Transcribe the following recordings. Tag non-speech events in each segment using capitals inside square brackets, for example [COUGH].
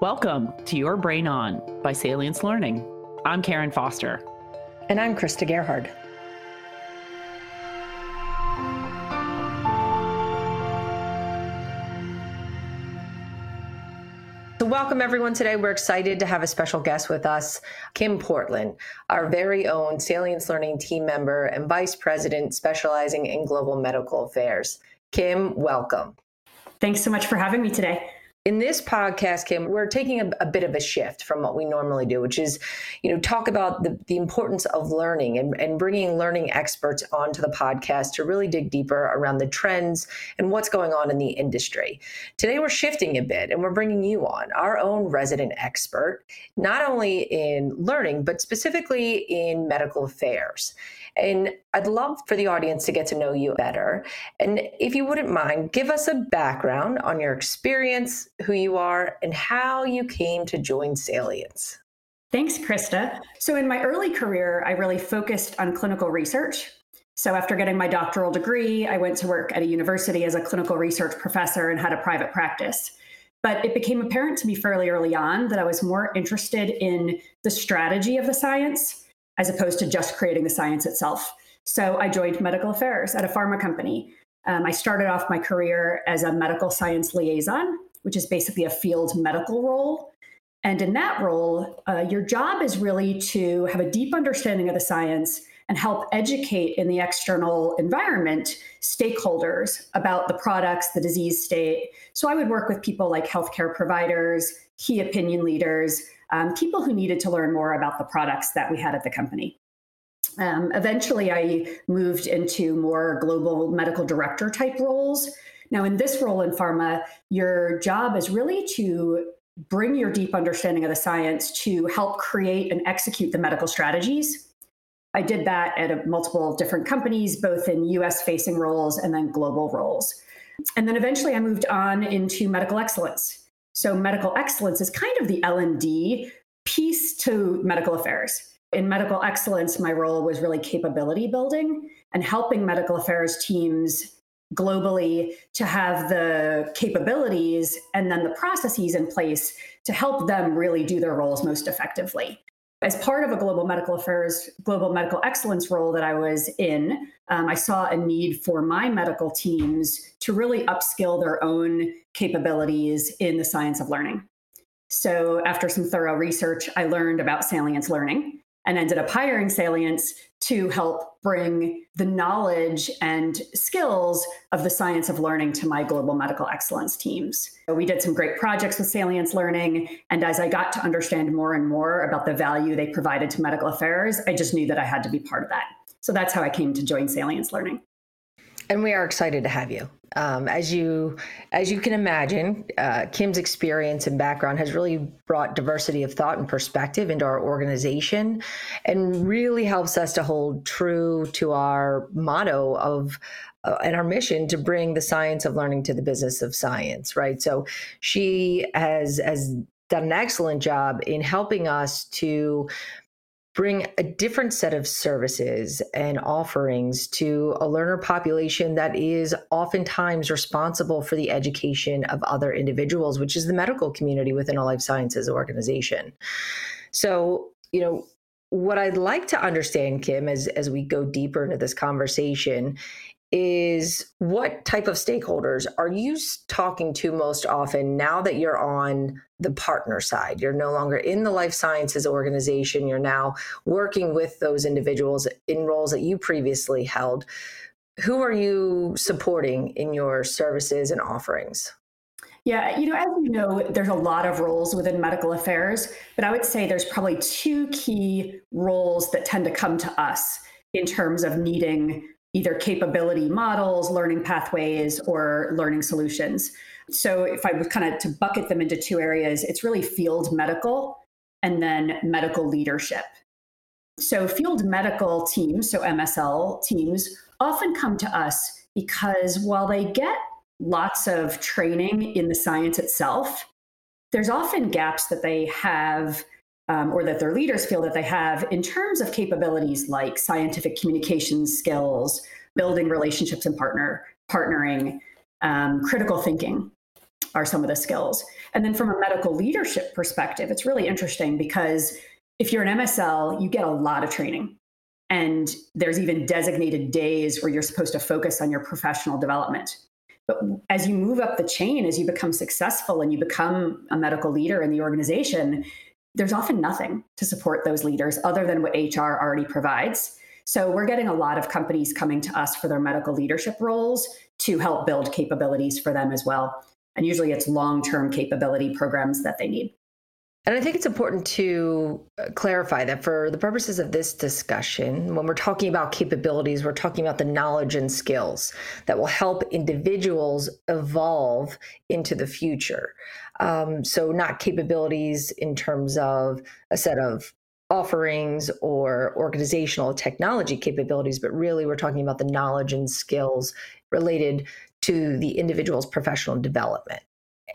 Welcome to Your Brain On by Salience Learning. I'm Karen Foster. And I'm Krista Gerhard. So, welcome everyone today. We're excited to have a special guest with us, Kim Portland, our very own Salience Learning team member and vice president specializing in global medical affairs. Kim, welcome. Thanks so much for having me today in this podcast kim we're taking a, a, bit of a shift from what we normally do which is you know talk about the, the importance of learning and, and bringing learning experts onto the podcast to really dig deeper around the trends and what's going on in the industry today we're shifting a bit and we're bringing you on our own resident expert not only in learning but specifically in medical affairs and I'd love for the audience to get to know you better. And if you wouldn't mind, give us a background on your experience, who you are, and how you came to join Salience. Thanks, Krista. So, in my early career, I really focused on clinical research. So, after getting my doctoral degree, I went to work at a university as a clinical research professor and had a private practice. But it became apparent to me fairly early on that I was more interested in the strategy of the science as opposed to just creating the science itself. So I joined medical affairs at a pharma company. Um, I started off my career as a medical science liaison, which is basically a field medical role. And in that role, uh, your job is really to have a deep understanding of the science and help educate in the external environment stakeholders about the products, the disease state. So I would work with people like healthcare providers, key opinion leaders, um, people who needed to learn more about the products that we had at the company. Um, eventually, I moved into more global medical director type roles. Now, in this role in pharma, your job is really to bring your deep understanding of the science to help create and execute the medical strategies. I did that at a, multiple different companies, both in US facing roles and then global roles. And then eventually I moved on into medical excellence. So medical excellence is kind of the L&D piece to medical affairs. In medical excellence, my role was really capability building and helping medical affairs teams globally to have the capabilities and then the processes in place to help them really do their roles most effectively as part of a global medical affairs, global medical excellence role that I was in, um, I saw a need for my medical teams to really upskill their own capabilities in the science of learning. So, after some thorough research, I learned about Salience learning and ended up hiring Salience to help bring the knowledge and skills of the science of learning to my global medical excellence teams. So we did some great projects with Salience Learning. And as I got to understand more and more about the value they provided to medical affairs, I just knew that I had to be part of that. So that's how I came to join Salience Learning. And we are excited to have you. Um, as you as you can imagine, uh, Kim's experience and background has really brought diversity of thought and perspective into our organization, and really helps us to hold true to our motto of uh, and our mission to bring the science of learning to the business of science. Right. So she has has done an excellent job in helping us to bring a different set of services and offerings to a learner population that is oftentimes responsible for the education of other individuals, which is the medical community within a life sciences organization. So, you know, what I'd like to understand, Kim, as, as we go deeper into this conversation, is what type of stakeholders are you talking to most often now that you're on the partner side? You're no longer in the life sciences organization, you're now working with those individuals in roles that you previously held. Who are you supporting in your services and offerings? Yeah, you know, as you know, there's a lot of roles within medical affairs, but I would say there's probably two key roles that tend to come to us in terms of needing either capability models, learning pathways, or learning solutions. So if I was kind of to bucket them into two areas, it's really field medical and then medical leadership. So field medical teams, so MSL teams, often come to us because while they get lots of training in the science itself, there's often gaps that they have um, or that their leaders feel that they have in terms of capabilities like scientific communication skills, building relationships and partner partnering, um, critical thinking are some of the skills. And then from a medical leadership perspective, it's really interesting because if you're an MSL, you get a lot of training. And there's even designated days where you're supposed to focus on your professional development. But as you move up the chain, as you become successful and you become a medical leader in the organization, there's often nothing to support those leaders other than what HR already provides. So we're getting a lot of companies coming to us for their medical leadership roles to help build capabilities for them as well. And usually it's long term capability programs that they need. And I think it's important to uh, clarify that for the purposes of this discussion, when we're talking about capabilities, we're talking about the knowledge and skills that will help individuals evolve into the future. Um, so, not capabilities in terms of a set of offerings or organizational technology capabilities, but really we're talking about the knowledge and skills related to the individual's professional development.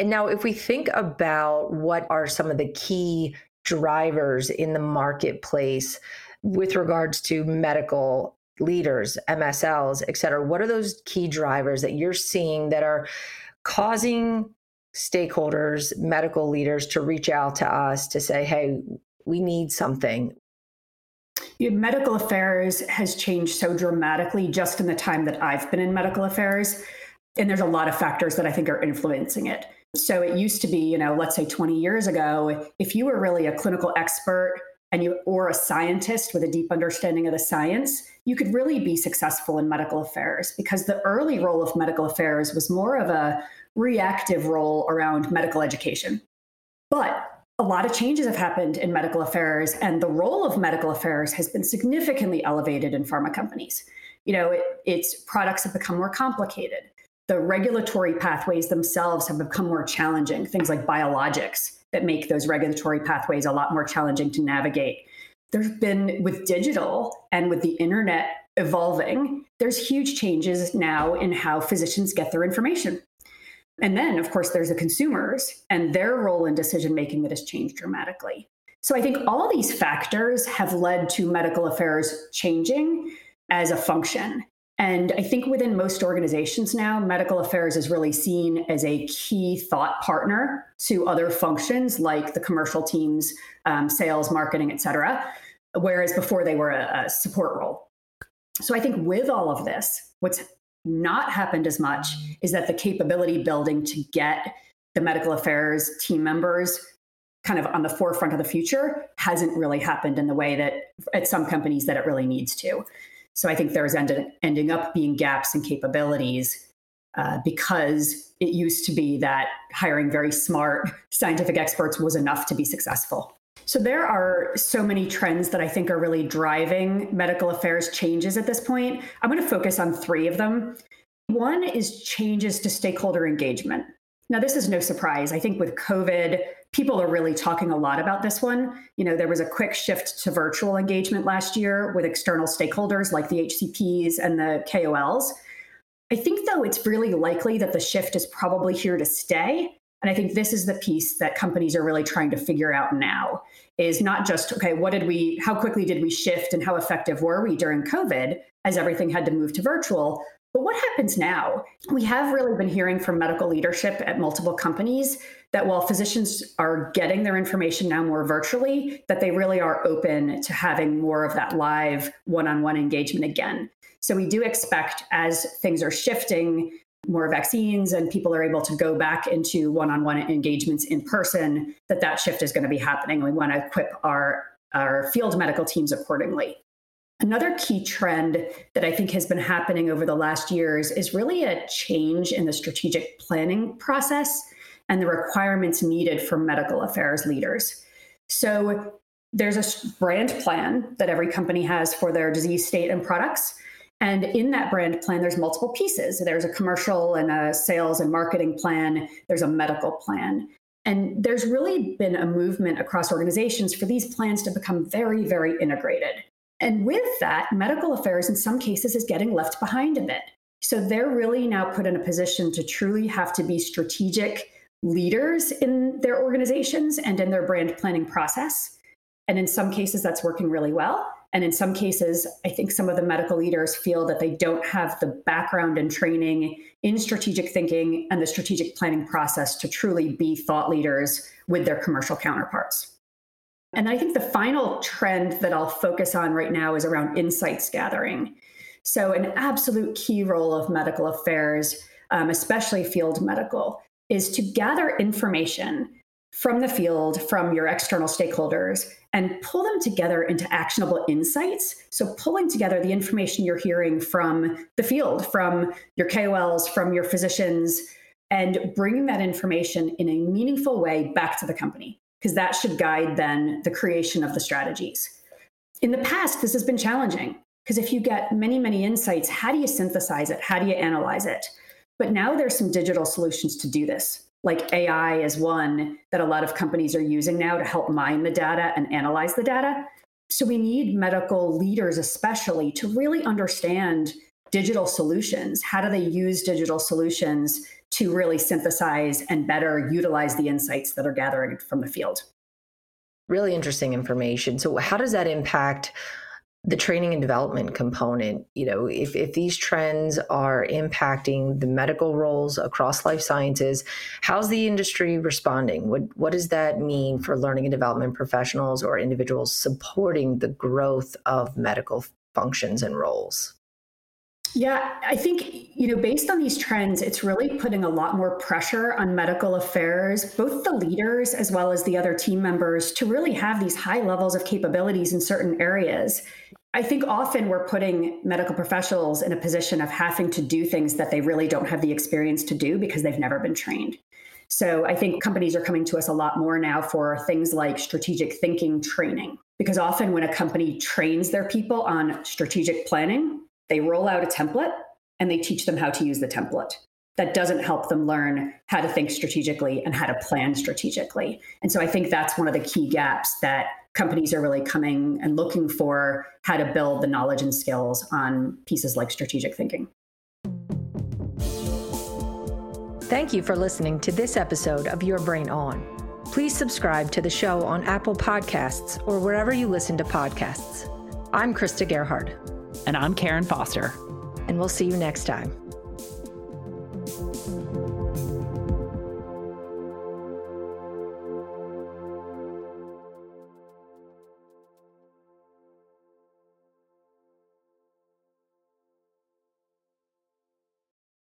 And now, if we think about what are some of the key drivers in the marketplace with regards to medical leaders, MSLs, et cetera, what are those key drivers that you're seeing that are causing stakeholders, medical leaders to reach out to us to say, hey, we need something? medical affairs has changed so dramatically just in the time that I've been in medical affairs. And there's a lot of factors that I think are influencing it. So it used to be, you know, let's say 20 years ago, if you were really a clinical expert and you or a scientist with a deep understanding of the science, you could really be successful in medical affairs because the early role of medical affairs was more of a reactive role around medical education. But a lot of changes have happened in medical affairs and the role of medical affairs has been significantly elevated in pharma companies. You know, it, its products have become more complicated the regulatory pathways themselves have become more challenging, things like biologics that make those regulatory pathways a lot more challenging to navigate. There's been with digital and with the internet evolving, there's huge changes now in how physicians get their information. And then, of course, there's the consumers and their role in decision making that has changed dramatically. So I think all these factors have led to medical affairs changing as a function. And I think within most organizations now, medical affairs is really seen as a key thought partner to other functions like the commercial teams, um, sales, marketing, et cetera, whereas before they were a, a support role. So I think with all of this, what's not happened as much is that the capability building to get the medical affairs team members kind of on the forefront of the future hasn't really happened in the way that at some companies that it really needs to. So I think there's ended, ending up being gaps in capabilities uh, because it used to be that hiring very smart [LAUGHS] scientific experts was enough to be successful. So there are so many trends that I think are really driving medical affairs changes at this point. I'm going to focus on three of them. One is changes to stakeholder engagement. Now, this is no surprise. I think with COVID, people are really talking a lot about this one. You know, there was a quick shift to virtual engagement last year with external stakeholders like the HCPs and the KOLs. I think, though, it's really likely that the shift is probably here to stay. And I think this is the piece that companies are really trying to figure out now is not just, okay, what did we, how quickly did we shift and how effective were we during COVID as everything had to move to virtual, but what happens now? We have really been hearing from medical leadership at multiple companies that while physicians are getting their information now more virtually, that they really are open to having more of that live one-on-one engagement again. So we do expect as things are shifting, more vaccines and people are able to go back into one-on-one engagements in person, that that shift is going to be happening. We want to equip our our field medical teams accordingly. Another key trend that I think has been happening over the last years is really a change in the strategic planning process and the requirements needed for medical affairs leaders. So there's a brand plan that every company has for their disease state and products. And in that brand plan, there's multiple pieces. There's a commercial and a sales and marketing plan, there's a medical plan. And there's really been a movement across organizations for these plans to become very, very integrated. And with that, medical affairs in some cases is getting left behind a bit. So they're really now put in a position to truly have to be strategic leaders in their organizations and in their brand planning process. And in some cases, that's working really well. And in some cases, I think some of the medical leaders feel that they don't have the background and training in strategic thinking and the strategic planning process to truly be thought leaders with their commercial counterparts. And I think the final trend that I'll focus on right now is around insights gathering. So, an absolute key role of medical affairs, um, especially field medical, is to gather information from the field, from your external stakeholders, and pull them together into actionable insights. So, pulling together the information you're hearing from the field, from your KOLs, from your physicians, and bringing that information in a meaningful way back to the company, because that should guide then the creation of the strategies. In the past, this has been challenging because if you get many, many insights, how do you synthesize it? How do you analyze it? But now there's some digital solutions to do this like AI is one that a lot of companies are using now to help mine the data and analyze the data. So we need medical leaders, especially, to really understand digital solutions. How do they use digital solutions to really synthesize and better utilize the insights that are gathering from the field? Really interesting information. So, how does that impact the training and development component you know if, if these trends are impacting the medical roles across life sciences how's the industry responding what what does that mean for learning and development professionals or individuals supporting the growth of medical functions and roles yeah, I think, you know, based on these trends, it's really putting a lot more pressure on medical affairs, both the leaders as well as the other team members, to really have these high levels of capabilities in certain areas. I think often we're putting medical professionals in a position of having to do things that they really don't have the experience to do because they've never been trained. So I think companies are coming to us a lot more now for things like strategic thinking training. Because often when a company trains their people on strategic planning, they roll out a template and they teach them how to use the template. That doesn't help them learn how to think strategically and how to plan strategically. And so I think that's one of the key gaps that companies are really coming and looking for how to build the knowledge and skills on pieces like strategic thinking. Thank you for listening to this episode of Your Brain On. Please subscribe to the show on Apple Podcasts or wherever you listen to podcasts. I'm Krista Gerhard. And I'm Karen Foster. And we'll see you next time.